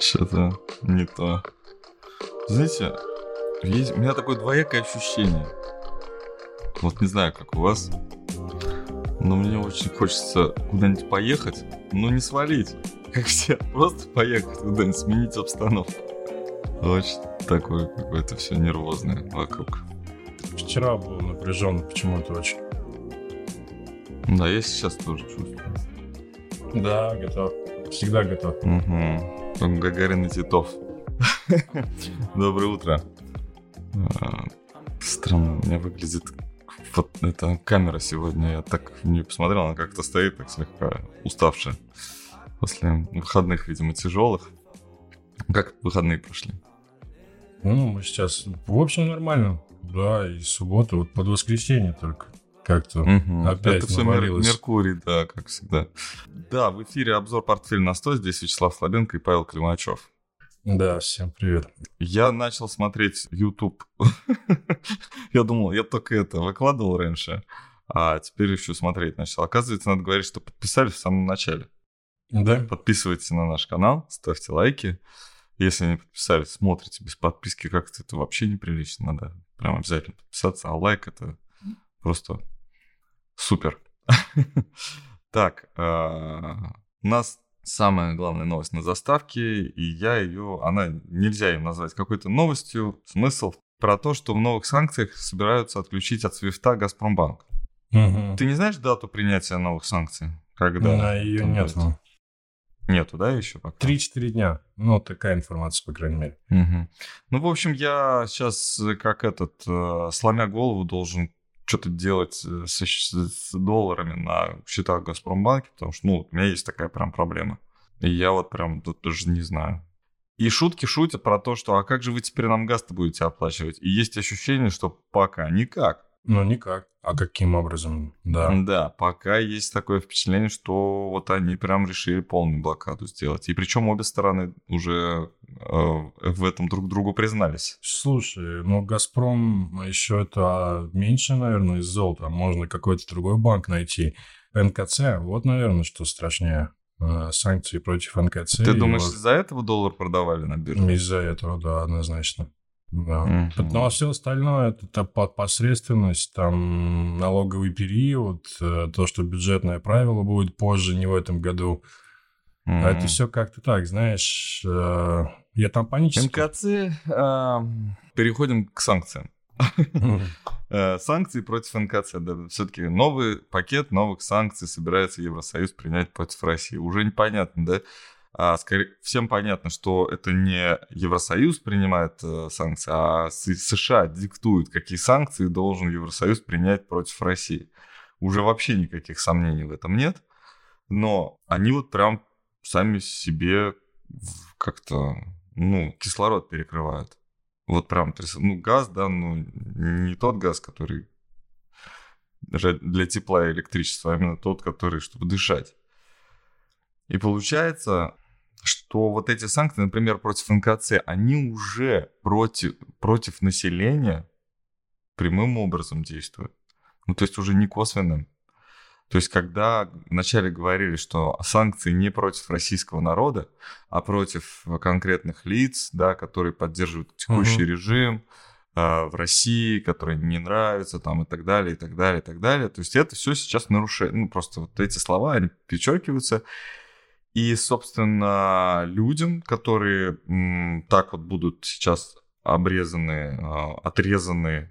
Что-то не то. Знаете, есть, у меня такое двоякое ощущение. Вот не знаю, как у вас, но мне очень хочется куда-нибудь поехать, но не свалить, как все, просто поехать куда-нибудь, сменить обстановку. Очень такое какое-то все нервозное вокруг. Вчера был напряжен почему-то очень. Да, я сейчас тоже чувствую. Да, готов. Всегда готов. Угу. Гагарин и Титов. Доброе утро. А, Странно у меня выглядит вот эта камера сегодня. Я так не посмотрел, она как-то стоит так слегка уставшая. После выходных, видимо, тяжелых. Как выходные прошли? Ну, мы сейчас, в общем, нормально. Да, и суббота, вот под воскресенье только как-то Мгм. опять Это все. Меркурий, да, как всегда. Да, в эфире обзор «Портфель на 100». Здесь Вячеслав Слабенко и Павел Климачев. Да, всем привет. Я начал смотреть YouTube. Я думал, я только это выкладывал раньше, а теперь еще смотреть начал. Оказывается, надо говорить, что подписались в самом начале. Да? Подписывайтесь на наш канал, ставьте лайки. Если не подписались, смотрите без подписки, как-то это вообще неприлично. Надо прям обязательно подписаться, а лайк это просто супер. Так, а, у нас самая главная новость на заставке, и я ее, она нельзя ее назвать какой-то новостью. Смысл про то, что в новых санкциях собираются отключить от Свифта Газпромбанк. Ты не знаешь дату принятия новых санкций? Когда? На ее нет. будет? Нету, да, еще пока? 3-4 дня. Ну, такая информация, по крайней мере. Мгм. Ну, в общем, я сейчас, как этот, э, сломя голову, должен что-то делать э, щ- с долларами на счетах Газпромбанке, потому что, ну, у меня есть такая прям проблема. И я вот прям тут даже не знаю. И шутки шутят про то, что а как же вы теперь нам газ-то будете оплачивать? И есть ощущение, что пока никак. Ну, никак. А каким образом? Да. Да, пока есть такое впечатление, что вот они прям решили полную блокаду сделать. И причем обе стороны уже э, в этом друг другу признались. Слушай, ну, Газпром еще это меньше, наверное, из золота. Можно какой-то другой банк найти. НКЦ, вот, наверное, что страшнее. Э, Санкции против НКЦ. Ты думаешь, вот из-за этого доллар продавали на бирже? Из-за этого, да, однозначно. Да. Мгм. Ну, а все остальное это, та по- посредственность, там налоговый период, э, то, что бюджетное правило будет позже, не в этом году. А это все как-то так, знаешь, э, я там панически. НКЦ. а, Переходим к санкциям. Э, Санкции против НКЦ. Да, все-таки новый пакет новых санкций собирается Евросоюз принять против России. Уже непонятно, да? А, скорее, всем понятно, что это не Евросоюз принимает э, санкции, а США диктуют, какие санкции должен Евросоюз принять против России. Уже вообще никаких сомнений в этом нет. Но они вот прям сами себе как-то, ну, кислород перекрывают. Вот прям, ну, газ, да, ну, не тот газ, который для тепла и электричества, а именно тот, который, чтобы дышать. И получается, что вот эти санкции, например, против НКЦ, они уже против, против населения прямым образом действуют. Ну, то есть уже не косвенным. То есть, когда вначале говорили, что санкции не против российского народа, а против конкретных лиц, да, которые поддерживают текущий Мгм. режим а, в России, которые не нравятся, там, и так далее, и так далее, и так далее. То есть, это все сейчас нарушение. Ну, просто вот эти слова, они перечеркиваются. И, собственно, людям, которые м, так вот будут сейчас обрезаны, а, отрезаны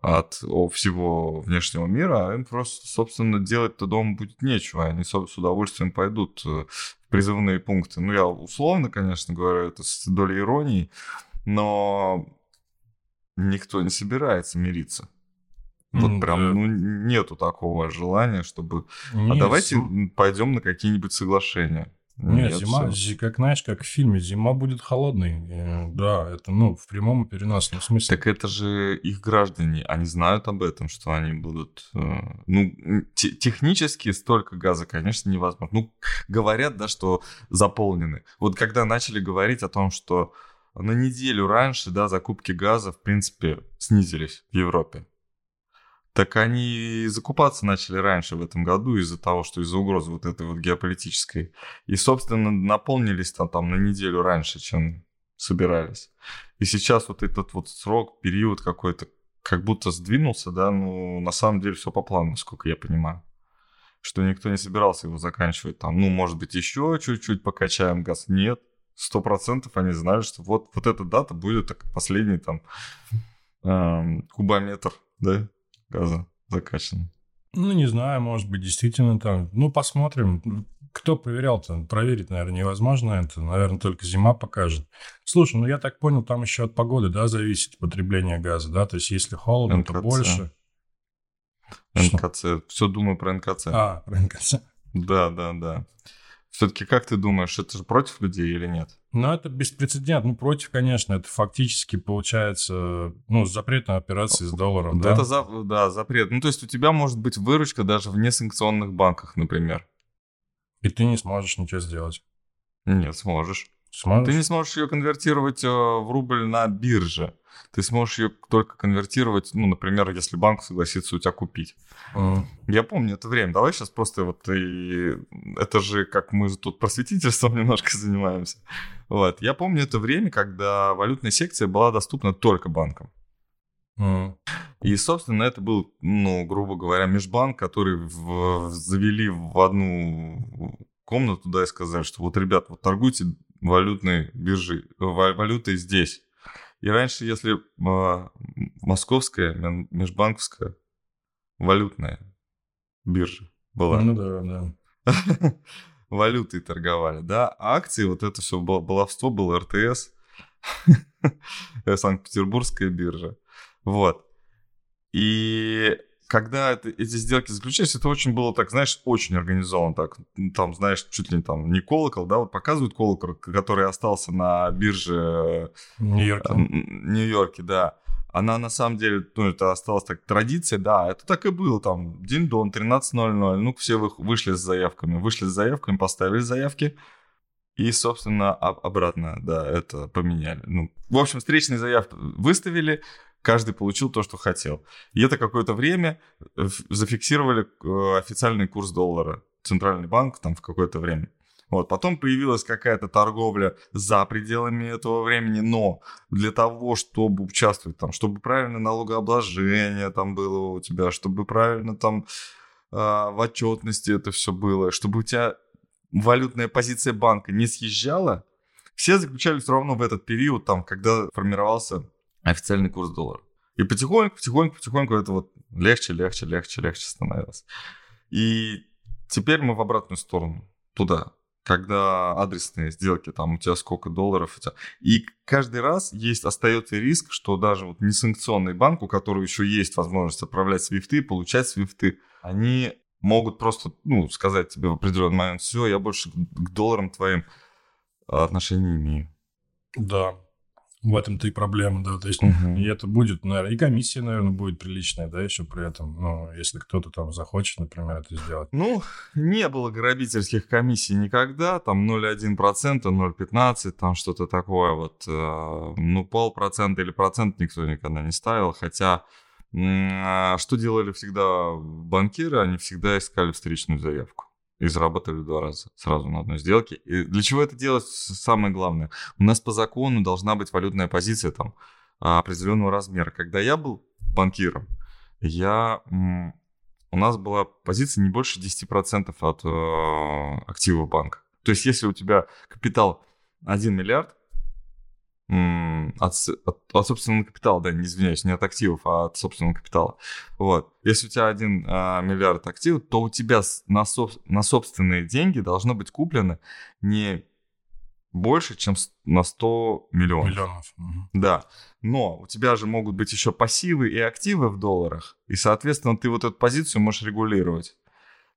от всего внешнего мира, а им просто, собственно, делать-то дома будет нечего. Они с удовольствием пойдут э, в призывные пункты. Ну, я условно, конечно, говорю это с долей иронии, но никто не собирается мириться. Вот М, прям, да. ну, нету такого желания, чтобы... А Нет, давайте зим- пойдем на какие-нибудь соглашения. Нет, Нет, зима, зи- как знаешь, как в фильме, зима будет холодной. Э, Да, это, ну, в прямом и переносном смысле. Так это же их граждане, они знают об этом, что они будут... э, Ну, те- технически столько газа, конечно, невозможно. Ну, говорят, да, что заполнены. Вот когда начали говорить о том, что на неделю раньше, да, закупки газа, в принципе, снизились в Европе. Так они закупаться начали раньше в этом году из-за того, что из-за угрозы вот этой вот геополитической. И, собственно, наполнились там, там на неделю раньше, чем собирались. И сейчас вот этот вот срок, период какой-то, как будто сдвинулся, да, ну, на самом деле все по плану, насколько я понимаю. Что никто не собирался его заканчивать там, ну, может быть, еще чуть-чуть покачаем газ. Нет, сто процентов они знали, что вот, вот эта дата будет так, последний там эм, кубометр, да, газа закачан. Ну, не знаю, может быть, действительно там. Ну, посмотрим. Кто проверял-то? Проверить, наверное, невозможно это. Наверное, только зима покажет. Слушай, ну я так понял, там еще от погоды, да, зависит потребление газа, да? То есть, если холодно, НКЦ. то больше. НКЦ. Что? Все думаю про НКЦ. А, про НКЦ. Да, да, да. Все-таки как ты думаешь, это же против людей или нет? Ну, это беспрецедентно. Ну, против, конечно. Это фактически получается, ну, запрет на операции с долларом, да? Это, за, да, запрет. Ну, то есть у тебя может быть выручка даже в несанкционных банках, например. И ты не сможешь ничего сделать. Нет, сможешь. Сможешь? Ты не сможешь ее конвертировать э, в рубль на бирже. Ты сможешь ее только конвертировать, ну, например, если банк согласится у тебя купить. Mm. Я помню это время. Давай сейчас просто вот и... Это же как мы тут просветительством немножко занимаемся. Вот. Я помню это время, когда валютная секция была доступна только банкам. Mm. И, собственно, это был, ну, грубо говоря, межбанк, который в, завели в одну комнату, да, и сказали, что вот, ребят, вот торгуйте валютной биржи, валютой здесь. И раньше, если э, московская, межбанковская валютная биржа была. Ну да, да. Валютой торговали, да. А акции, вот это все баловство было РТС, Санкт-Петербургская биржа. Вот. И когда это, эти сделки заключались, это очень было так, знаешь, очень организовано так. Там, знаешь, чуть ли там не колокол, да, вот показывают колокол, который остался на бирже Нью-Йорке. Нью-Йорке, да. Она на самом деле, ну, это осталась так традиция, да, это так и было, там, день-дон, 13.00, ну, все вы, вышли с заявками, вышли с заявками, поставили заявки, и, собственно, обратно, да, это поменяли. Ну, в общем, встречные заявки выставили, каждый получил то, что хотел. И это какое-то время э, зафиксировали э, официальный курс доллара. Центральный банк там в какое-то время. Вот, потом появилась какая-то торговля за пределами этого времени, но для того, чтобы участвовать там, чтобы правильно налогообложение там было у тебя, чтобы правильно там э, в отчетности это все было, чтобы у тебя валютная позиция банка не съезжала, все заключали все равно в этот период, там, когда формировался официальный курс доллара. И потихоньку, потихоньку, потихоньку это вот легче, легче, легче, легче становилось. И теперь мы в обратную сторону, туда, когда адресные сделки, там у тебя сколько долларов. У тебя... И каждый раз есть, остается риск, что даже вот несанкционный банк, у которого еще есть возможность отправлять свифты, получать свифты, они могут просто, ну, сказать тебе в определенный момент, все, я больше к долларам твоим отношения не имею. Да, в этом-то и проблема, да. То есть, угу. и это будет, наверное, и комиссия, наверное, будет приличная, да, еще при этом. Ну, если кто-то там захочет, например, это сделать. Ну, не было грабительских комиссий никогда. Там 0,1%, 0,15%, там что-то такое вот. Э, ну, полпроцента или процент никто никогда не ставил. Хотя, а что делали всегда банкиры? Они всегда искали встречную заявку и заработали два раза сразу на одной сделке. И для чего это делать? Самое главное. У нас по закону должна быть валютная позиция там определенного размера. Когда я был банкиром, я, у нас была позиция не больше 10% от э, активов банка. То есть если у тебя капитал 1 миллиард, от, от, от собственного капитала, да, не извиняюсь, не от активов, а от собственного капитала. Вот. Если у тебя один а, миллиард активов, то у тебя на, соб, на собственные деньги должно быть куплено не больше, чем на 100 миллионов. Миллионов. Да. Но у тебя же могут быть еще пассивы и активы в долларах. И, соответственно, ты вот эту позицию можешь регулировать.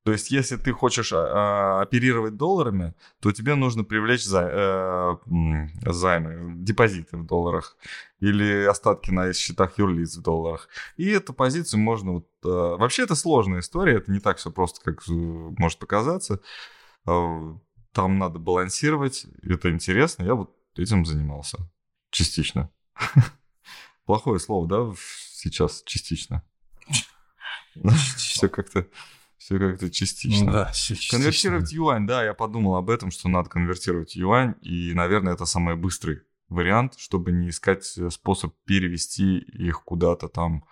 То есть, если ты хочешь а, оперировать долларами, то тебе нужно привлечь за, э, займы, депозиты в долларах или остатки на счетах юрлиц в долларах. И эту позицию можно... Вот, э, вообще, это сложная история, это не так все просто, как может показаться. Э, там надо балансировать, это интересно. Я вот этим занимался частично. Плохое слово, да, сейчас частично. Все как-то все как-то частично. Да, все частично. Конвертировать юань, да, я подумал об этом, что надо конвертировать юань, и, наверное, это самый быстрый вариант, чтобы не искать способ перевести их куда-то там.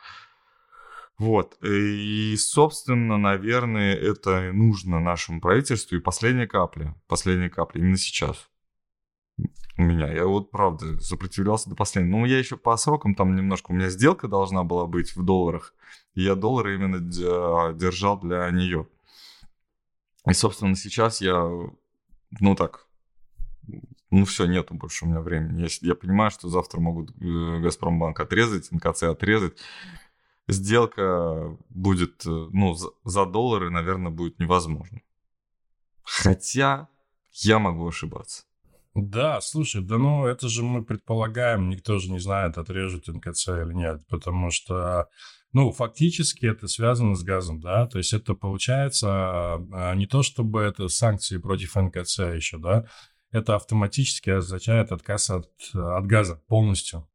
Вот. И, собственно, наверное, это нужно нашему правительству. И последняя капля, последняя капля именно сейчас у меня. Я вот, правда, сопротивлялся до последнего. Ну, я еще по срокам там немножко... У меня сделка должна была быть в долларах. И я доллары именно держал для нее. И, собственно, сейчас я, ну так, ну все, нету больше у меня времени. Я, я понимаю, что завтра могут э, Газпромбанк отрезать, НКЦ отрезать. Сделка будет, э, ну, за, за доллары, наверное, будет невозможно. Хотя я могу ошибаться. Да, слушай, да ну это же мы предполагаем, никто же не знает, отрежут НКЦ или нет, потому что ну, фактически это связано с газом, да, то есть это получается а, не то, чтобы это санкции против НКЦ еще, да, это автоматически означает отказ от, от газа полностью.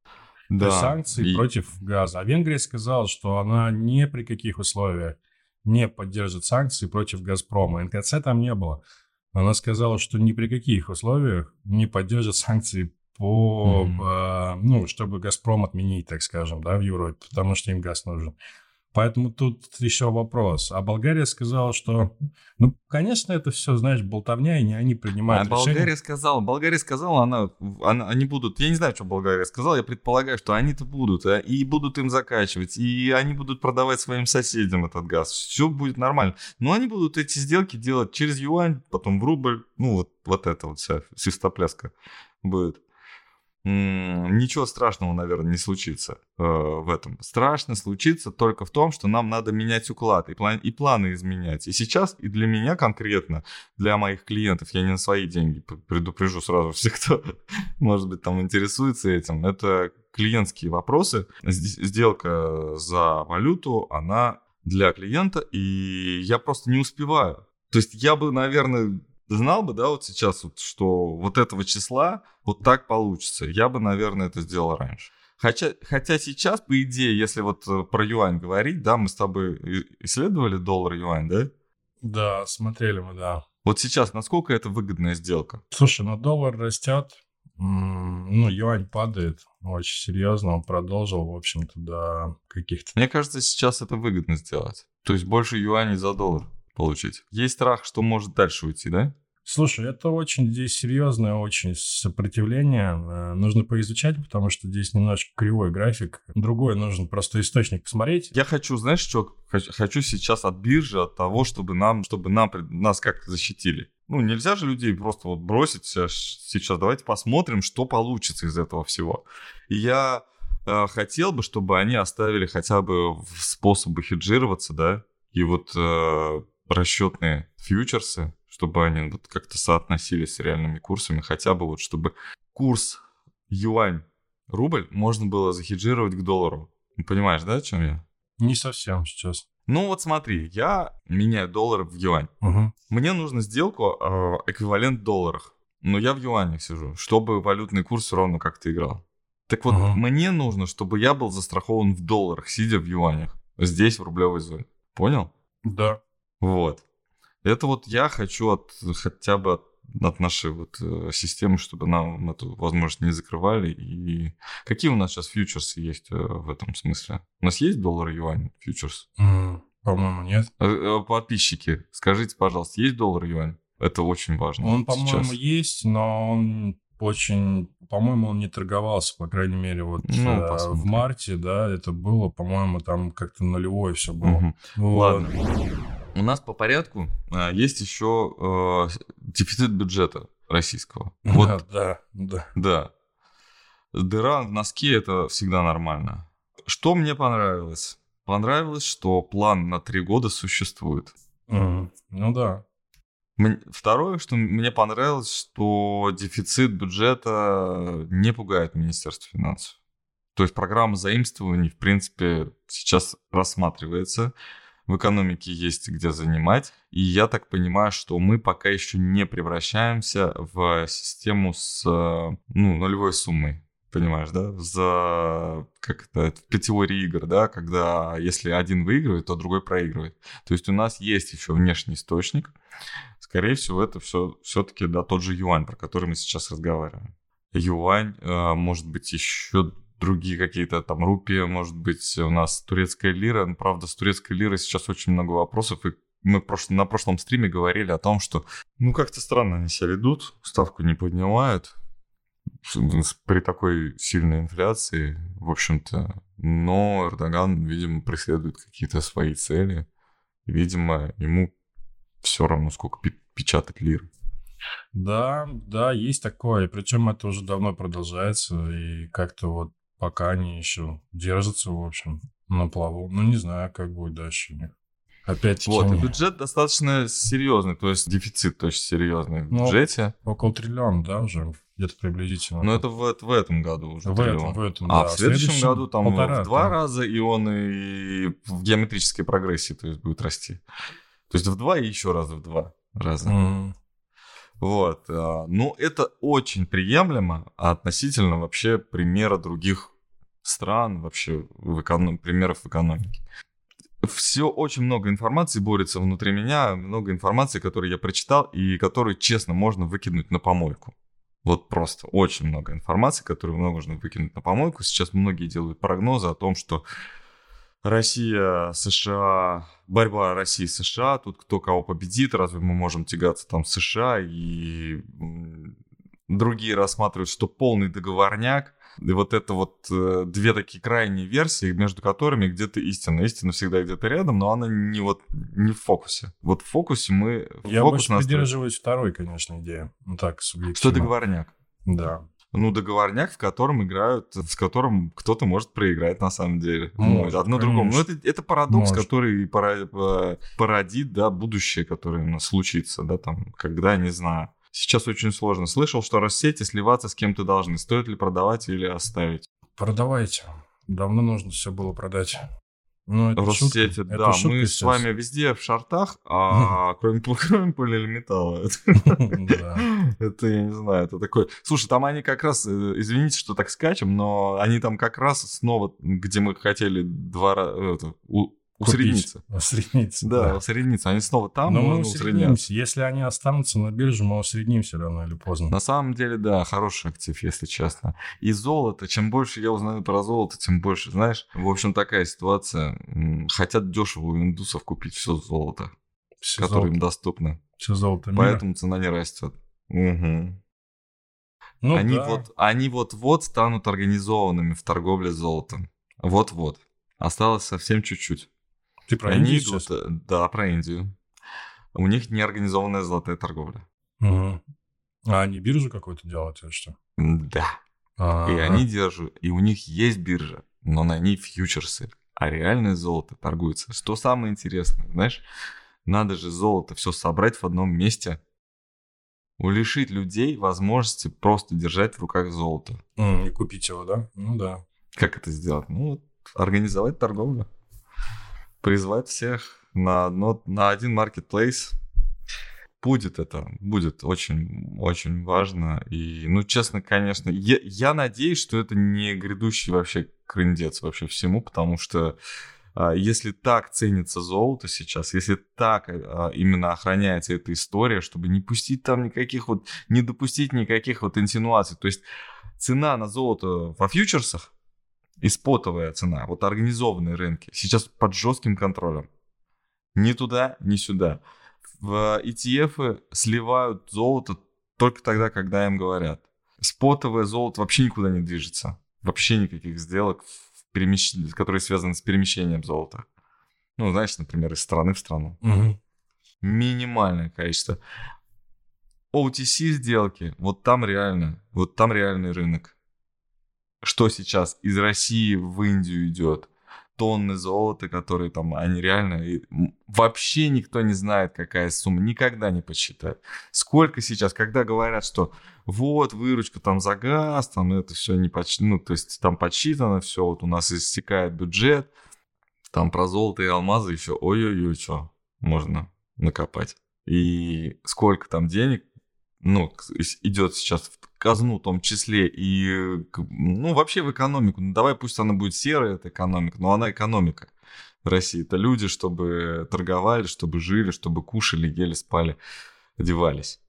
Да. То есть санкции и... против газа. А Венгрия сказала, что она ни при каких условиях не поддержит санкции против Газпрома. НКЦ там не было. Она сказала, что ни при каких условиях не поддержит санкции по, mm-hmm. ну, чтобы «Газпром» отменить, так скажем, да, в Европе, потому что им газ нужен. Поэтому тут еще вопрос. А Болгария сказала, что, ну, конечно, это все, знаешь, болтовня, и не они принимают а решение. Болгария сказала, Болгария сказала, она, она, они будут, я не знаю, что Болгария сказала, я предполагаю, что они-то будут, а, и будут им закачивать, и они будут продавать своим соседям этот газ. Все будет нормально. Но они будут эти сделки делать через юань, потом в рубль, ну, вот, вот это вот вся свистопляска будет ничего страшного, наверное, не случится э, в этом. Страшно случится только в том, что нам надо менять уклад и, план, и планы изменять. И сейчас, и для меня конкретно, для моих клиентов, я не на свои деньги предупрежу сразу всех, кто, может быть, там интересуется этим, это клиентские вопросы. Сделка за валюту, она для клиента, и я просто не успеваю. То есть я бы, наверное, знал бы, да, вот сейчас, вот, что вот этого числа вот так получится, я бы, наверное, это сделал раньше. Хотя, хотя сейчас, по идее, если вот э, про юань говорить, да, мы с тобой исследовали доллар-юань, да? Да, смотрели мы, да. Вот сейчас, насколько это выгодная сделка? Слушай, ну доллар растет, ну, юань падает очень серьезно, он продолжил, в общем-то, до каких-то... Мне кажется, сейчас это выгодно сделать. То есть больше юаней за доллар получить. Есть страх, что может дальше уйти, да? Слушай, это очень здесь серьезное очень сопротивление. Э, нужно поизучать, потому что здесь немножко кривой график. Другой нужен просто источник посмотреть. Я хочу, знаешь, что? Хочу сейчас от биржи, от того, чтобы нам, чтобы нам, нас как-то защитили. Ну, нельзя же людей просто вот бросить сейчас. Давайте посмотрим, что получится из этого всего. И я э, хотел бы, чтобы они оставили хотя бы способы хеджироваться, да, и вот э, расчетные фьючерсы, чтобы они вот как-то соотносились с реальными курсами, хотя бы вот чтобы курс юань-рубль можно было захеджировать к доллару. Понимаешь, да, о чем я? Не совсем сейчас. Ну вот смотри, я меняю доллар в юань. Угу. Мне нужно сделку э, эквивалент в долларах. Но я в юанях сижу, чтобы валютный курс все равно как-то играл. Так вот, угу. мне нужно, чтобы я был застрахован в долларах, сидя в юанях. Здесь, в рублевой зоне. Понял? Да. Вот. Это вот я хочу от, хотя бы от, от нашей вот э, системы, чтобы нам эту возможность не закрывали. И какие у нас сейчас фьючерсы есть э, в этом смысле? У нас есть доллар юань фьючерс? Mm, по-моему, нет. Э, подписчики, скажите, пожалуйста, есть доллар юань? Это очень важно. Он, по-моему, есть, но он очень, по-моему, он не торговался, по крайней мере, вот ну, э, в марте, да, это было, по-моему, там как-то нулевое все было. Угу. Вот. Ладно. У нас по порядку а, есть еще э, дефицит бюджета российского. Вот, да, да. Да. Дыра в носке это всегда нормально. Что мне понравилось? Понравилось, что план на три года существует. Mm, ну да. Второе, что мне понравилось, что дефицит бюджета не пугает Министерство финансов. То есть программа заимствований, в принципе, сейчас рассматривается в экономике есть где занимать. И я так понимаю, что мы пока еще не превращаемся в систему с ну, нулевой суммой понимаешь, да, за, как это, в теории игр, да, когда если один выигрывает, то другой проигрывает. То есть у нас есть еще внешний источник, скорее всего, это все все-таки, да, тот же юань, про который мы сейчас разговариваем. Юань, э, может быть, еще другие какие-то там рупии, может быть, у нас турецкая лира. Правда, с турецкой лирой сейчас очень много вопросов, и мы на прошлом стриме говорили о том, что ну как-то странно они себя ведут, ставку не поднимают при такой сильной инфляции, в общем-то. Но Эрдоган, видимо, преследует какие-то свои цели. Видимо, ему все равно, сколько печатать лир. Да, да, есть такое. Причем это уже давно продолжается. И как-то вот пока они еще держатся, в общем, на плаву. Ну, не знаю, как будет дальше у них. Опять Вот, и бюджет достаточно серьезный, то есть дефицит очень серьезный в ну, бюджете. Около триллиона, да, уже где-то приблизительно. Но это в, в этом году уже. В триллион. этом, в этом, А да. в следующем, следующем году там полтора, в два там. раза, и он и в геометрической прогрессии то есть, будет расти. То есть в два и еще раз в два раза. Mm. Вот. А, ну, это очень приемлемо относительно вообще примера других стран, вообще в эконом... примеров в экономике все очень много информации борется внутри меня, много информации, которую я прочитал и которую, честно, можно выкинуть на помойку. Вот просто очень много информации, которую можно выкинуть на помойку. Сейчас многие делают прогнозы о том, что Россия, США, борьба России США, тут кто кого победит, разве мы можем тягаться там США и другие рассматривают, что полный договорняк, и вот это вот э, две такие крайние версии, между которыми где-то истина. Истина всегда где-то рядом, но она не вот не в фокусе. Вот в фокусе мы... Я фокус больше придерживаюсь второй, конечно, идеи. Ну так, субъективно. Что договорняк? Да. Ну, договорняк, в котором играют, с которым кто-то может проиграть на самом деле. Может, Одно другому. Ну, это, это парадокс, может. который пора, породит, да, будущее, которое у нас случится, да, там, когда, не знаю. Сейчас очень сложно. Слышал, что Россети сливаться с кем-то должны. Стоит ли продавать или оставить? Продавайте. Давно нужно все было продать. Ну, это Россети, шутка. да, это мы сейчас. с вами везде в шартах, а кроме, кроме полиэлементала. Это, я не знаю, это такой... Слушай, там они как раз, э, извините, что так скачем, но они там как раз снова, где мы хотели два раза Усредниться. Усредниться. Да, да, усредниться. Они снова там, но мы усреднимся. Если они останутся на бирже, мы усреднимся рано или поздно. На самом деле, да, хороший актив, если честно. И золото, чем больше я узнаю про золото, тем больше, знаешь, в общем, такая ситуация. Хотят дешево у индусов купить все золото, все которое золото. им доступно. Все золото мира. Поэтому цена не растет. Угу. Ну, они, да. вот, они вот-вот станут организованными в торговле золотом. Вот-вот. Осталось совсем чуть-чуть. Ты про Они Индию идут, сейчас? Э, да, про Индию. У них неорганизованная золотая торговля. Угу. А они биржу какую-то делают или что? Да. А-а-а. И они держат, и у них есть биржа, но на ней фьючерсы, а реальное золото торгуется. Что самое интересное, знаешь, надо же золото все собрать в одном месте, улишить людей возможности просто держать в руках золото. И купить его, да? Ну да. Как это сделать? Ну, организовать торговлю призвать всех на, одно, на один маркетплейс. Будет это, будет очень, очень важно. И, ну, честно, конечно, я, я надеюсь, что это не грядущий вообще крындец вообще всему, потому что а, если так ценится золото сейчас, если так а, именно охраняется эта история, чтобы не пустить там никаких вот, не допустить никаких вот инсинуаций, то есть цена на золото во фьючерсах и спотовая цена, вот организованные рынки, сейчас под жестким контролем. Ни туда, ни сюда. В ETF сливают золото только тогда, когда им говорят. Спотовое золото вообще никуда не движется. Вообще никаких сделок, перемещ... которые связаны с перемещением золота. Ну, знаешь, например, из страны в страну. Угу. Минимальное количество. OTC сделки, вот там реально, вот там реальный рынок что сейчас из России в Индию идет, тонны золота, которые там, они реально... Вообще никто не знает, какая сумма, никогда не посчитает. Сколько сейчас, когда говорят, что вот, выручка там за газ, там это все не подсчитано, ну, то есть там подсчитано все, вот у нас истекает бюджет, там про золото и алмазы еще, ой-ой-ой, что можно накопать. И сколько там денег ну, идет сейчас в казну в том числе, и, ну, вообще в экономику. Ну, давай пусть она будет серая, эта экономика, но она экономика России. Это люди, чтобы торговали, чтобы жили, чтобы кушали, ели, спали, одевались.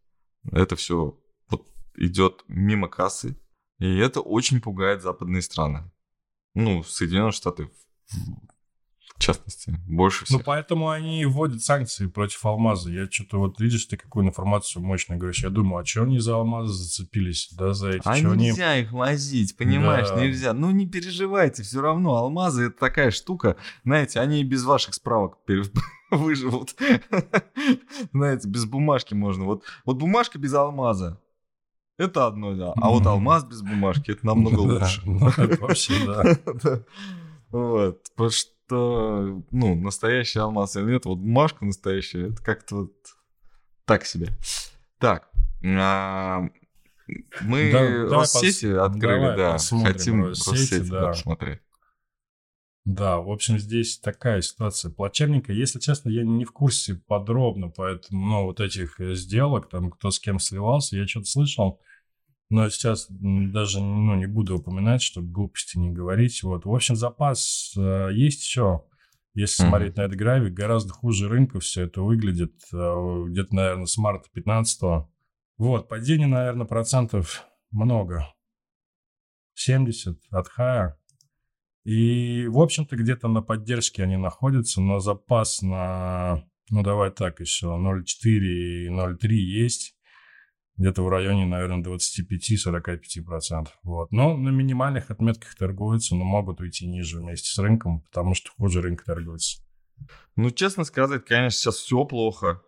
Это все вот идет мимо кассы, и это очень пугает западные страны. Ну, Соединенные Штаты в частности, больше всего. Ну, поэтому они вводят санкции против алмаза. Я что-то вот, видишь, ты какую информацию мощную говоришь. Я думаю, а что они за алмазы зацепились, да, за эти? А нельзя они... их возить, понимаешь, да. нельзя. Ну, не переживайте, все равно алмазы это такая штука, знаете, они и без ваших справок выживут. Знаете, без бумажки можно. Вот, вот бумажка без алмаза, это одно, да. А вот алмаз без бумажки, это намного лучше. Ну, вообще, да. Вот, что ну, настоящий алмаз или нет, вот бумажка настоящая, это как-то вот так себе. Так, а, мы да, Россети пос... открыли, да, хотим Россети, да. посмотреть. Да, в общем, здесь такая ситуация плачевненькая. Если честно, я не в курсе подробно, поэтому, ну, вот этих сделок, там, кто с кем сливался, я что-то слышал. Но сейчас даже ну, не буду упоминать, чтобы глупости не говорить. Вот. В общем, запас э, есть еще. Если mm-hmm. смотреть на этот график, гораздо хуже рынка все это выглядит. Э, где-то, наверное, с марта 15 -го. Вот, падение, наверное, процентов много. 70 от хая. И, в общем-то, где-то на поддержке они находятся, но запас на, ну, давай так еще, 0,4 и 0,3 есть где-то в районе, наверное, 25-45%. Вот. Но на минимальных отметках торгуются, но могут уйти ниже вместе с рынком, потому что хуже рынок торгуется. Ну, честно сказать, конечно, сейчас все плохо.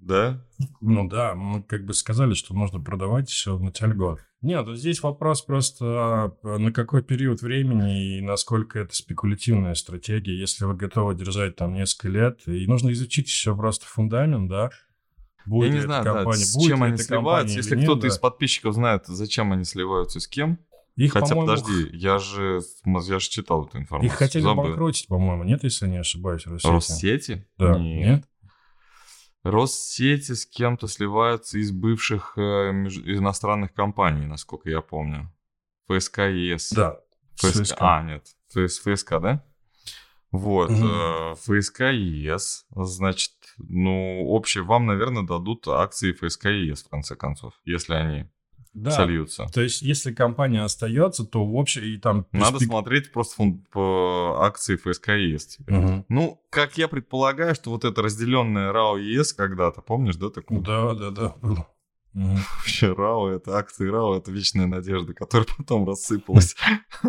Да? Ну да, мы как бы сказали, что нужно продавать все в начале года. Нет, вот здесь вопрос просто а, на какой период времени и насколько это спекулятивная стратегия. Если вы готовы держать там несколько лет, и нужно изучить еще просто фундамент, да, Будет Я не знаю, компания, да, с будет чем они сливаются. Если нет, кто-то да. из подписчиков знает, зачем они сливаются с кем. Их, Хотя, подожди, я же, я же читал эту информацию. Их хотели Забыл. по-моему, нет, если я не ошибаюсь, Россети? Россети? Да. Нет. нет? Россети с кем-то сливаются из бывших э, меж... иностранных компаний, насколько я помню. ФСК ЕС. Да. ФСК. ФСК. А, нет. То есть ФСК, да? Вот. Э, ФСК ЕС, значит, ну, общее вам, наверное, дадут акции ФСК ЕС, в конце концов, если они да. сольются. То есть, если компания остается, то в общем и там... Надо перспек... смотреть просто фонд по акции ФСК ЕС теперь. Угу. Ну, как я предполагаю, что вот это разделенное РАО ЕС когда-то, помнишь, да, такое? Да, да, да, было. Угу. Вообще РАО, это акции РАО, это вечная надежда, которая потом рассыпалась.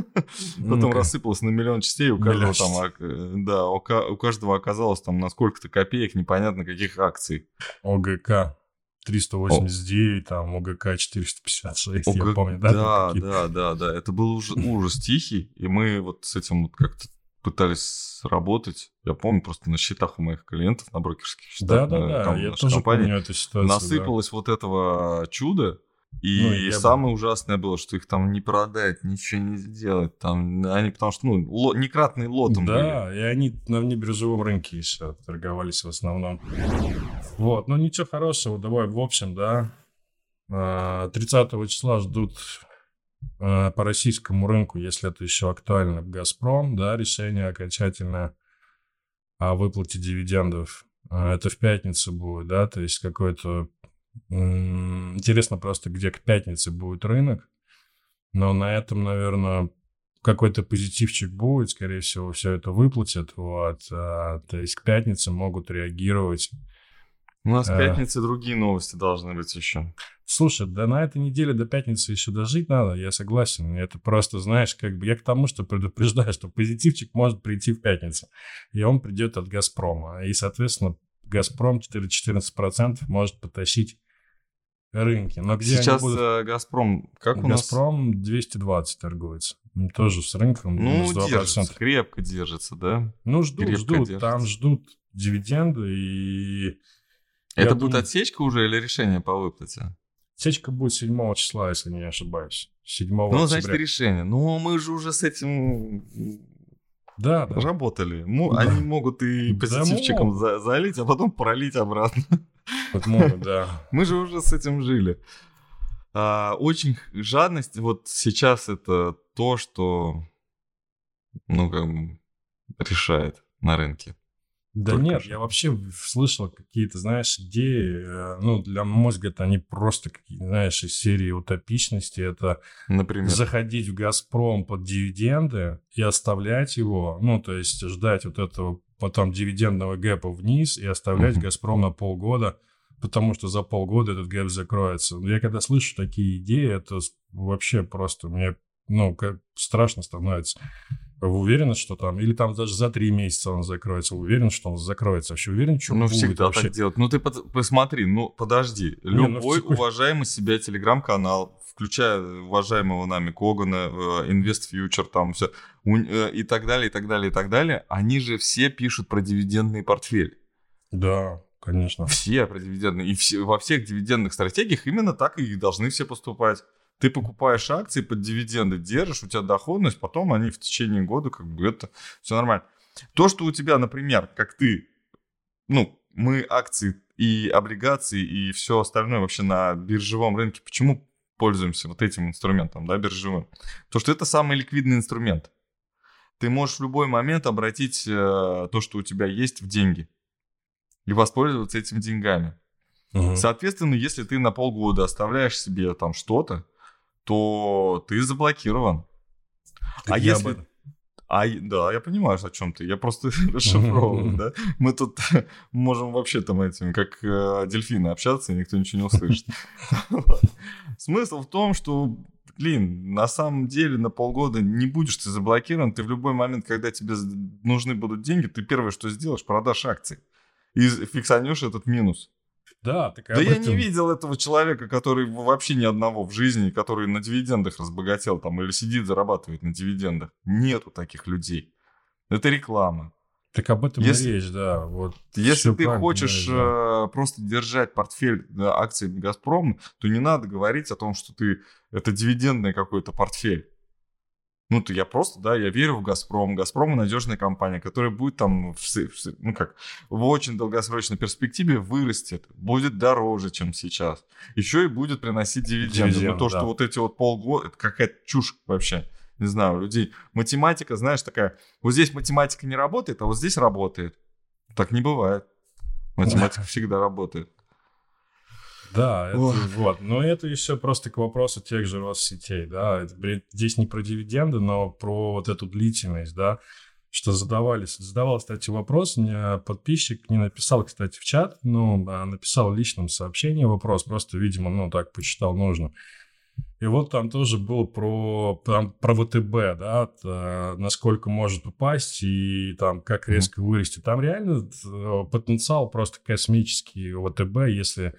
Потом рассыпалась на миллион частей, у каждого там, да, у каждого оказалось там на сколько-то копеек, непонятно каких акций. ОГК 389, там ОГК 456, я помню, да? Да, да, да, да, это был ужас тихий, и мы вот с этим вот как-то пытались работать. Я помню просто на счетах у моих клиентов, на брокерских счетах. Да, да, да, я тоже компании, помню эту ситуацию. Насыпалось да. вот этого чуда, и, ну, и самое бы... ужасное было, что их там не продать, ничего не сделать. Там они, потому что, ну, ло, некратные лотом Да, были. и они на внебиржевом рынке еще торговались в основном. Вот, ну ничего хорошего, давай в общем, да. 30 а, числа ждут по российскому рынку, если это еще актуально, Газпром, да, решение окончательное о выплате дивидендов. Э, это в пятницу будет, да, то есть какой-то... Интересно просто, где к пятнице будет рынок, но на этом, наверное, какой-то позитивчик будет, скорее всего, все это выплатят, вот, а, то есть к пятнице могут реагировать у нас в пятнице а... другие новости должны быть еще. Слушай, да на этой неделе до пятницы еще дожить надо, я согласен. Это просто, знаешь, как бы я к тому, что предупреждаю, что позитивчик может прийти в пятницу. И он придет от «Газпрома». И, соответственно, «Газпром» 4-14% может потащить рынки. Но где Сейчас будут... Э, «Газпром» как у «Газпром» нас? 220 торгуется. Тоже с рынком. Ну, держится, крепко держится, да? Ну, ждут, крепко ждут. Держится. Там ждут дивиденды и это будет думаю... отсечка уже или решение по выплате? Отсечка будет 7 числа, если не ошибаюсь. 7 Ну, октября. значит, решение. Ну, мы же уже с этим да, да. работали. Ну, да. Они могут и позитивчиком да, залить, а потом пролить обратно. Вот могут, да. Мы же уже с этим жили. А, очень жадность, вот сейчас это то, что, ну, как бы, решает на рынке. Да Только нет, я вообще слышал какие-то, знаешь, идеи, э, ну, для мозга это они просто, какие, знаешь, из серии утопичности. Это Например. заходить в «Газпром» под дивиденды и оставлять его, ну, то есть ждать вот этого потом дивидендного гэпа вниз и оставлять Мгм. «Газпром» на полгода, потому что за полгода этот гэп закроется. Я когда слышу такие идеи, это вообще просто мне, ну, страшно становится. Вы уверены, что там, или там даже за три месяца он закроется, Вы уверен, что он закроется, вообще уверен, что Ну, будет всегда вообще? так делать. Ну, ты под- посмотри, ну, подожди. Не, ну, Любой текущ- уважаемый себя телеграм-канал, включая уважаемого нами Когана, э, InvestFuture, там все, и так далее, и так далее, и так далее, они же все пишут про дивидендный портфель. Да, конечно. Все про дивидендные. И все, во всех дивидендных стратегиях именно так и должны все поступать. Ты покупаешь акции под дивиденды, держишь, у тебя доходность, потом они в течение года как бы это все нормально. То, что у тебя, например, как ты, ну, мы акции и облигации и все остальное вообще на биржевом рынке, почему пользуемся вот этим инструментом, да, биржевым? То, что это самый ликвидный инструмент. Ты можешь в любой момент обратить э, то, что у тебя есть, в деньги и воспользоваться этими деньгами. Мгм. Соответственно, если ты на полгода оставляешь себе там что-то, то ты заблокирован. Так а если- этом. А, да, я понимаю, о чем ты. Я просто расшифровываю, да. Мы тут можем вообще там этим, как э, дельфины, общаться, и никто ничего не услышит. Смысл в том, что, блин, на самом деле на полгода не будешь ты заблокирован. Ты в любой момент, когда тебе нужны будут деньги, ты первое, что сделаешь, продашь акции. И фиксанешь этот минус. Да, так Да я этом. не видел этого человека, который вообще ни одного в жизни, который на дивидендах разбогател там или сидит, зарабатывает на дивидендах. Нету таких людей. Это реклама. Так об этом Если- и речь, да. Вот Если ты хочешь говоришь, э, просто держать портфель да, акций Газпрома, то не надо говорить о том, что ты это дивидендный какой-то портфель. Ну, то я просто, да, я верю в Газпром. Газпром надежная компания, которая будет там, в, в ну как, в очень долгосрочной перспективе вырастет, будет дороже, чем сейчас. Еще и будет приносить дивиденды. Но Дивиденды, то, что да. вот эти вот полгода, это какая-то чушь вообще. Не знаю, у людей. Математика, знаешь, такая, вот здесь математика не работает, а вот здесь работает. Так не бывает. Математика всегда работает. Да, это, вот. Но это еще просто к вопросу тех же Россетей, да. Это, блин, здесь не про дивиденды, но про вот эту длительность, да. Что задавались, задавал, кстати, вопрос, мне подписчик не написал, кстати, в чат, ну, а написал в личном сообщении вопрос, просто, видимо, ну, так почитал нужно. И вот там тоже был про, там, про ВТБ, да, т- э, насколько может упасть и там как резко вырасти. Там реально э, потенциал просто космический ВТБ, если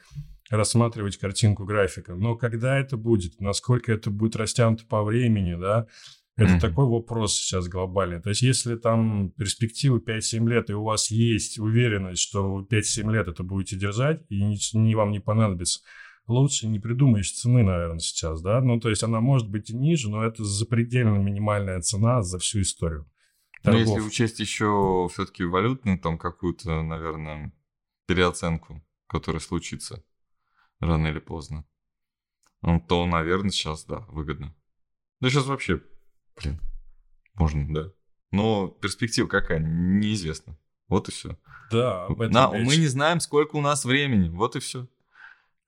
рассматривать картинку графика. Но когда это будет, насколько это будет растянуто по времени, да, это Мгм. такой вопрос сейчас глобальный. То есть если там перспективы 5-7 лет, и у вас есть уверенность, что вы 5-7 лет это будете держать, и ни, ни вам не понадобится, лучше не придумаешь цены, наверное, сейчас, да? Ну, то есть она может быть и ниже, но это запредельно минимальная цена за всю историю. Но торгов. если учесть еще все-таки валютную там какую-то, наверное, переоценку, которая случится рано или поздно, то, наверное, сейчас, да, выгодно. Да сейчас вообще, блин, можно, да. Но перспектива какая, неизвестна. Вот и все. Да, об этом На, речь. мы не знаем, сколько у нас времени, вот и все.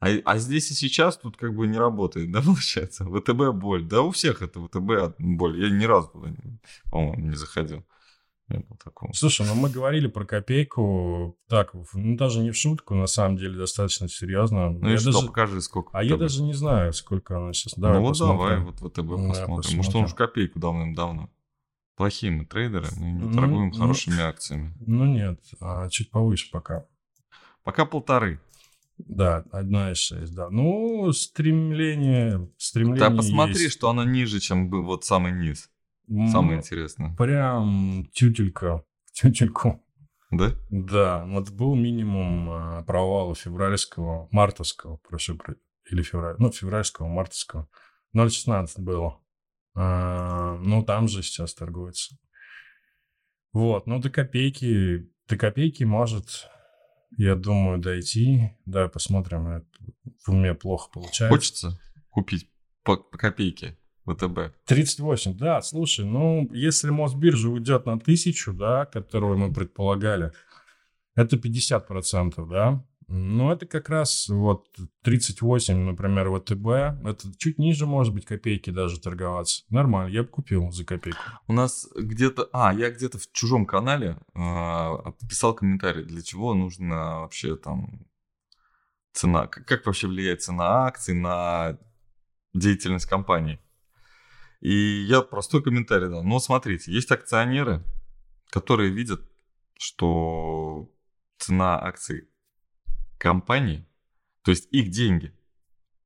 А, а здесь и сейчас тут как бы не работает, да, получается? ВТБ боль. Да у всех это ВТБ боль. Я ни разу туда, по-моему, не заходил. Не было такого. Слушай, ну мы говорили про копейку, так, ну даже не в шутку, на самом деле достаточно серьезно. Ну я и что, даже, покажи, сколько а я даже не знаю, сколько она сейчас. ну Давай вот посмотрим. давай, вот ВТБ Да, посмотрим. Может, посмотрим. он уж копейку давным-давно. Плохие мы трейдеры, мы не Ну, торгуем ну. хорошими акциями. Ну нет, а чуть повыше пока. Пока полторы. Да, одна из шесть, да. Ну, стремление, стремление Да посмотри, есть. что она ниже, чем вот самый низ. Самое интересное. Прям тютелька, тютельку. Да? Да, вот был минимум а, провала февральского, мартовского, прошу, про- или февраль, ну, февральского, мартовского. 0,16 было. А, ну, там же сейчас торгуется. Вот, ну, до копейки, до копейки может Я думаю, дойти. Да, посмотрим. В уме плохо получается. Хочется купить по, по копейке ВТБ. 38, да, слушай, ну, если Мосбиржа уйдет на тысячу, да, которую мы предполагали, это 50%, да, ну, это как раз вот 38, например, ВТБ. Это чуть ниже, может быть, копейки даже торговаться. Нормально, я бы купил за копейку. У нас где-то... А, я где-то в чужом канале э, писал комментарий, для чего нужно вообще там цена... Как, как вообще влияет цена акций на деятельность компании. И я простой комментарий дал. Ну, смотрите, есть акционеры, которые видят, что цена акций компании, то есть их деньги,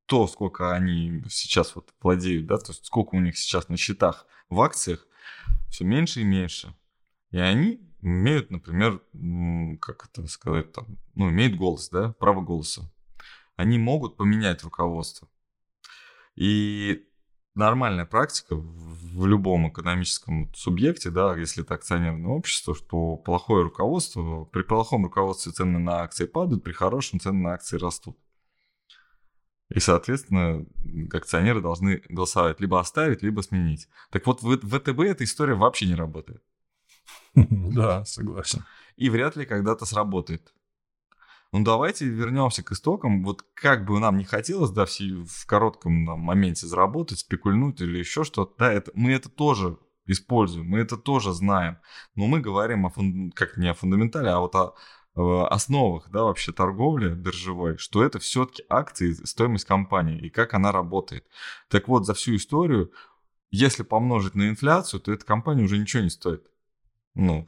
то, сколько они сейчас вот владеют, да, то есть сколько у них сейчас на счетах в акциях, все меньше и меньше. И они имеют, например, как это сказать, там, ну, имеют голос, да, право голоса. Они могут поменять руководство. И нормальная практика в любом экономическом субъекте, да, если это акционерное общество, что плохое руководство, при плохом руководстве цены на акции падают, при хорошем цены на акции растут. И, соответственно, акционеры должны голосовать либо оставить, либо сменить. Так вот, в ВТБ эта история вообще не работает. Да, согласен. И вряд ли когда-то сработает. Ну, давайте вернемся к истокам. Вот как бы нам не хотелось, да, в, в коротком там, моменте заработать, спекульнуть или еще что-то, да, это, мы это тоже используем, мы это тоже знаем. Но мы говорим о, фун, как не о фундаментале, а вот о, о основах, да, вообще торговли биржевой, что это все-таки акции, стоимость компании и как она работает. Так вот, за всю историю, если помножить на инфляцию, то эта компания уже ничего не стоит. Ну,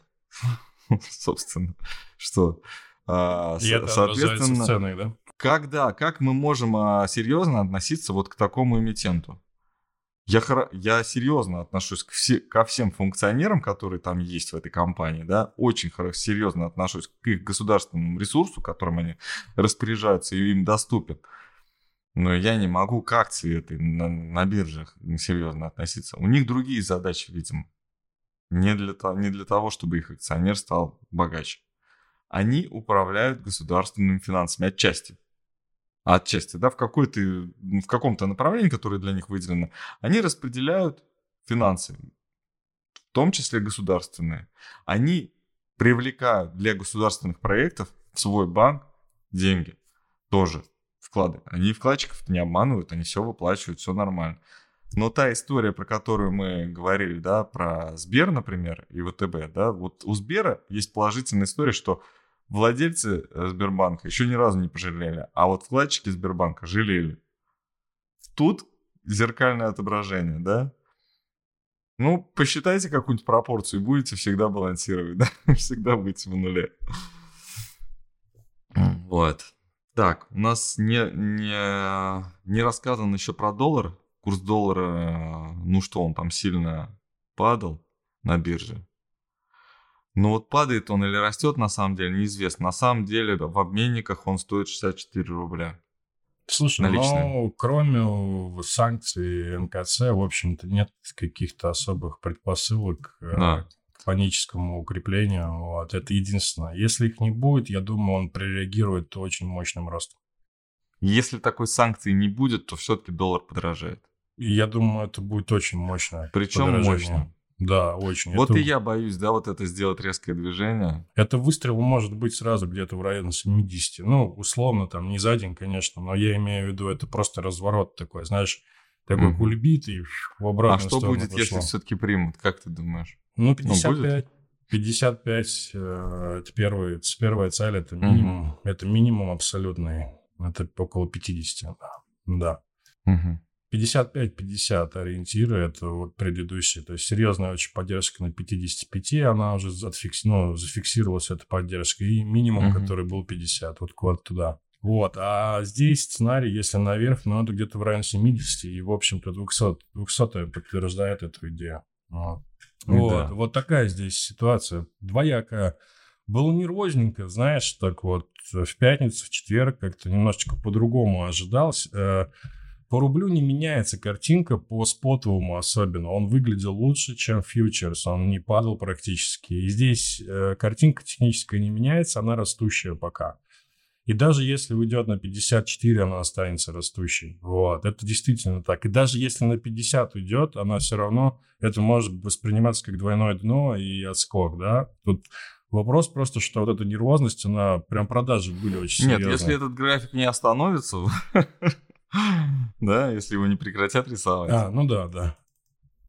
собственно, что а, И это соответственно, в ценах, да? Как, да, как мы можем а, серьезно относиться вот к такому эмитенту? Я, я серьезно отношусь к все, ко всем функционерам, которые там есть в этой компании, да, очень серьезно отношусь к их государственному ресурсу, которым они распоряжаются и им доступен. Но я не могу к акции этой на, на биржах серьезно относиться. У них другие задачи, видимо. Не для, не для того, чтобы их акционер стал богаче они управляют государственными финансами отчасти. Отчасти, да, в, какой-то, в каком-то направлении, которое для них выделено, они распределяют финансы, в том числе государственные. Они привлекают для государственных проектов в свой банк деньги тоже вклады. Они вкладчиков не обманывают, они все выплачивают, все нормально. Но та история, про которую мы говорили, да, про Сбер, например, и ВТБ, да, вот у Сбера есть положительная история, что владельцы э, Сбербанка еще ни разу не пожалели, а вот вкладчики Сбербанка жалели. Тут зеркальное отображение, да? Ну, посчитайте какую-нибудь пропорцию, и будете всегда балансировать, да? Всегда будете в нуле. Вот. Так, у нас не, не, не рассказано еще про доллар. Курс доллара, ну что, он там сильно падал на бирже. Но вот падает он или растет, на самом деле, неизвестно. На самом деле в обменниках он стоит 64 рубля. Слушай, наличные. ну, кроме санкций НКЦ, в общем-то, нет каких-то особых предпосылок э, да. к паническому укреплению. Вот, это единственное. Если их не будет, я думаю, он прореагирует очень мощным ростом. Если такой санкции не будет, то все-таки доллар подорожает. И я думаю, это будет очень мощно. Причем мощно. Да, очень. Вот это... и я боюсь, да, вот это сделать резкое движение. Это выстрел может быть сразу где-то в районе 70. Ну, условно, там, не за день, конечно, но я имею в виду, это просто разворот такой, знаешь, такой mm-hmm. кульбит и в обратную А что будет, пошло. если все-таки примут, как ты думаешь? Ну, 55. Ну, 55 э, это первый, первая цель, это минимум, mm-hmm. это минимум абсолютный, это около 50, да. да. Mm-hmm. 55-50 ориентиры, это вот предыдущие. То есть серьезная очень поддержка на 55, она уже зафикс... ну, зафиксировалась, эта поддержка. И минимум, uh-huh. который был 50, вот куда туда. Вот, а здесь сценарий, если наверх, ну, это где-то в районе 70, и, в общем-то, 200, 200 подтверждает эту идею. Вот. Вот, да. вот такая здесь ситуация, двоякая. Было нервозненько, знаешь, так вот, в пятницу, в четверг как-то немножечко по-другому ожидалось. По рублю не меняется картинка, по спотовому особенно. Он выглядел лучше, чем фьючерс, он не падал практически. И здесь э, картинка техническая не меняется, она растущая пока. И даже если уйдет на 54, она останется растущей. Вот, это действительно так. И даже если на 50 уйдет, она все равно, это может восприниматься как двойное дно и отскок, да. Тут вопрос просто, что вот эта нервозность, она прям продажи были очень Нет, серьезные. если этот график не остановится, да, если его не прекратят рисовать, А, ну да, да.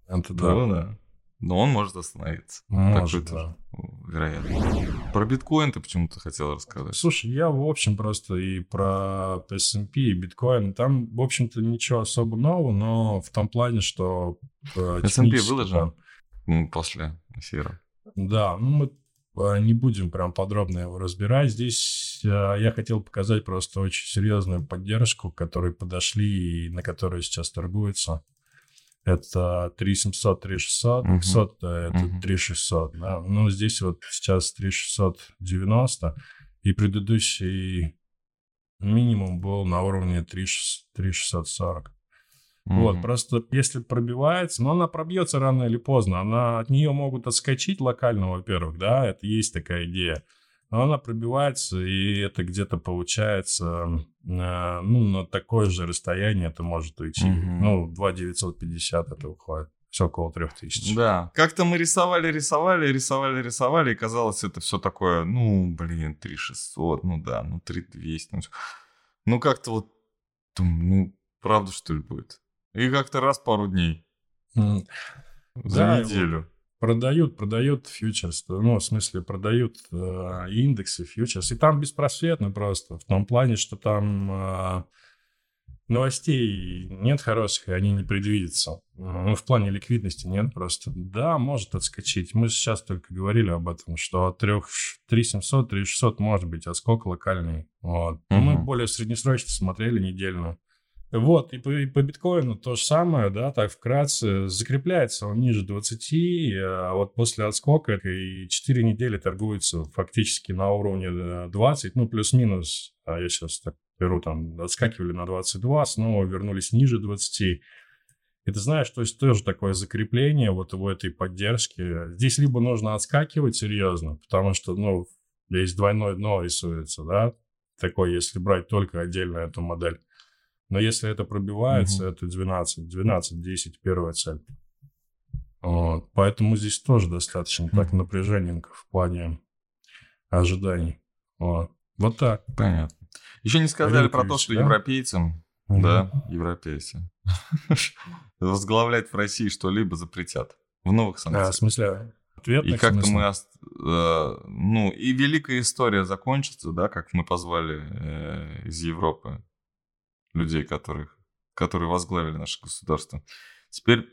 Это да. то да. Но он может остановиться. Может, Такой да. вероятно. Про биткоин ты почему-то хотел рассказать. Слушай, я, в общем, просто и про S&P, и биткоин, там, в общем-то, ничего особо нового, но в том плане, что... э, S&P технически выложен там- м, после эфира. Да, ну мы не будем прям подробно его разбирать. Здесь э, я хотел показать просто очень серьезную поддержку, к которой подошли и на которой сейчас торгуются. Это 3700, 3600, Мгм. 500 это Мгм. 3600. Да? Ну, здесь вот сейчас 3690, и предыдущий минимум был на уровне 3600 3640. Вот, просто если пробивается, но она пробьется рано или поздно, она от нее могут отскочить локально, во-первых, да, это есть такая идея. Но она пробивается, и это где-то получается, э, ну, на такое же расстояние это может уйти. Мгм. Ну, 2,950 это уходит. Все около 3000. Да. Как-то мы рисовали, рисовали, рисовали, рисовали, и казалось, это все такое, ну, блин, 3600, ну да, ну 3200. Ну, ну как-то вот, ну, правда, что ли, будет? И как-то раз пару дней, за Да, неделю. Продают, продают фьючерс, ну, в смысле, продают э, индексы, фьючерс, и там беспросветно просто, в том плане, что там э, новостей нет хороших, и они не предвидятся. Ну, в плане ликвидности нет просто. Да, может отскочить. Мы сейчас только говорили об этом, что от 3, 3700, 3600 может быть отскок локальный. Вот. Но Мы более среднесрочно смотрели недельно. Вот, и по, и по биткоину то же самое, да, так вкратце, закрепляется он ниже 20, а вот после отскока и 4 недели торгуется фактически на уровне э, 20, ну, плюс-минус, а я сейчас так беру, там, отскакивали на 22, снова вернулись ниже 20. И ты знаешь, то есть тоже такое закрепление вот у этой поддержки. Здесь либо нужно отскакивать серьезно, потому что, ну, здесь двойное дно рисуется, да, такой, если брать только отдельно эту модель. Но если это пробивается, это 12, 12, 10, первая цель. Вот. Поэтому здесь тоже достаточно так напряженненько в плане ожиданий. Вот, вот так. Понятно. Еще не сказали про то, что да? европейцам, да, европейцы, возглавлять в России что-либо запретят в новых А, в санкциях. смысле, ответных И как-то мы, ост- э, ну, и великая история закончится, да, как мы позвали э, из Европы людей, которых, которые возглавили наше государство. Теперь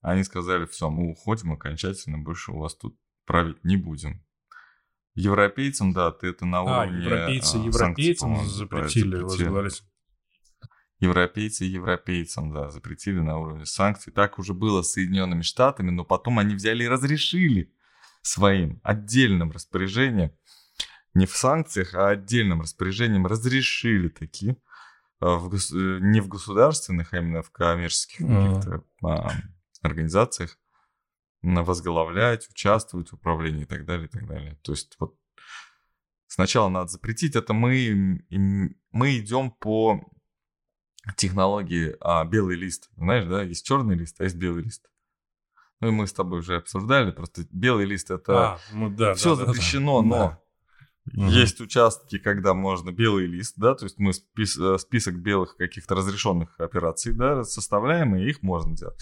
они сказали, все, мы уходим окончательно, больше у вас тут править не будем. Европейцам, да, ты это на А, уровне... европейцы а, европейцам запретили запретили. возглавлять. Европейцы европейцам, да, запретили на уровне санкций. Так уже было с Соединенными Штатами, но потом они взяли и разрешили своим отдельным распоряжением, не в санкциях, а отдельным распоряжением разрешили такие, а, в гос- э, не в государственных, а именно в коммерческих каких-то а, организациях возглавлять, участвовать в управлении и так далее, и так далее. То есть вот сначала надо запретить, это мы, мы идем по технологии а, белый лист. Знаешь, да, есть черный лист, а есть белый лист. Ну и мы с тобой уже обсуждали, просто белый лист это А, ну да, все да, да, да. запрещено, но Мгм. есть участки, когда можно белый лист, да, то есть мы спис- э, список белых каких-то разрешенных операций, да, составляем, и их можно делать.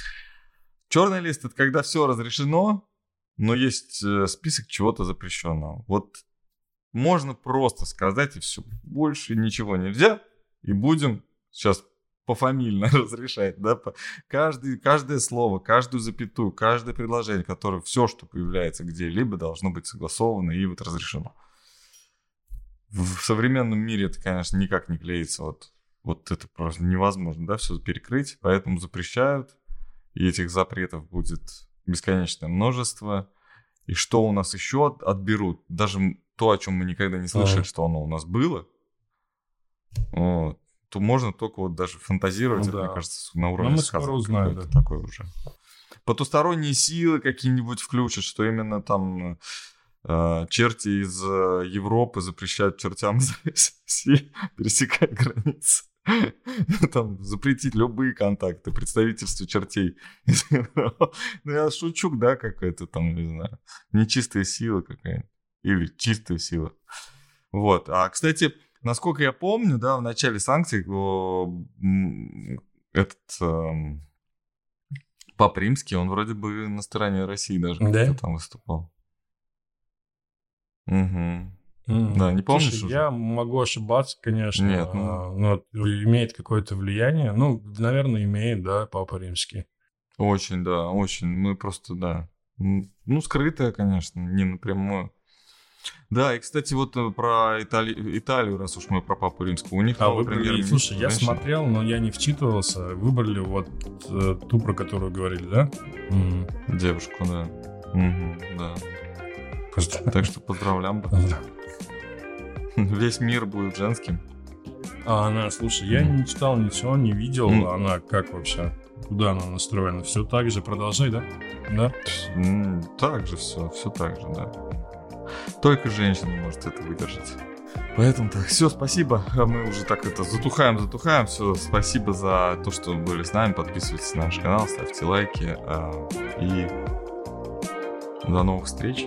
Черный лист это когда все разрешено, но есть э, список чего-то запрещенного. Вот можно просто сказать и все. Больше ничего нельзя, и будем сейчас пофамильно разрешать, да, каждый, каждое слово, каждую запятую, каждое предложение, которое все, что появляется где-либо, должно быть согласовано и вот разрешено. В современном мире это, конечно, никак не клеится. Вот, вот это просто невозможно, да, все перекрыть. Поэтому запрещают. И этих запретов будет бесконечное множество. И что у нас еще от- отберут? Даже то, о чем мы никогда не слышали, Ага. что оно у нас было, вот, то можно только вот даже фантазировать, Ну это, да. мне кажется, на уровне мы сказок скоро узнаем, какой-то такой уже. Потусторонние силы какие-нибудь включат, что именно там э, черти из э, Европы запрещают чертям из России пересекать границы. Там запретить любые контакты, представительство чертей. Ну, я шучу, да, какая-то там, не знаю, нечистая сила какая-то. Или чистая сила. Вот. А, кстати, насколько я помню, да, в начале санкций этот эм, Пап Римский, он вроде бы на стороне России даже да? там выступал. Угу. Mm. Да, не помнишь Слушай, уже? я могу ошибаться, конечно. Нет, ну... А, но имеет какое-то влияние. Ну, наверное, имеет, да, Папа Римский. Очень, да, очень. Мы просто, да. Ну, скрытое, конечно, не напрямую. Да, и, кстати, вот э, про Итали... Италию, раз уж мы про Папу Римского, у них а новый премьер Слушай, я смотрел, но я не вчитывался. Выбрали вот э, ту, про которую говорили, да? Mm. Девушку, да. Угу, да. Так что поздравляем. Весь мир будет женским. А она, слушай, я не читал ничего, не видел. Она как вообще? Куда она настроена? Все так же, продолжай, да? Да? Так же все, все так же, да. Только женщина может это выдержать. Поэтому так, все, спасибо. А мы уже так это затухаем, затухаем. Все, спасибо за то, что были с нами. Подписывайтесь на наш канал, ставьте лайки. А, и до новых встреч.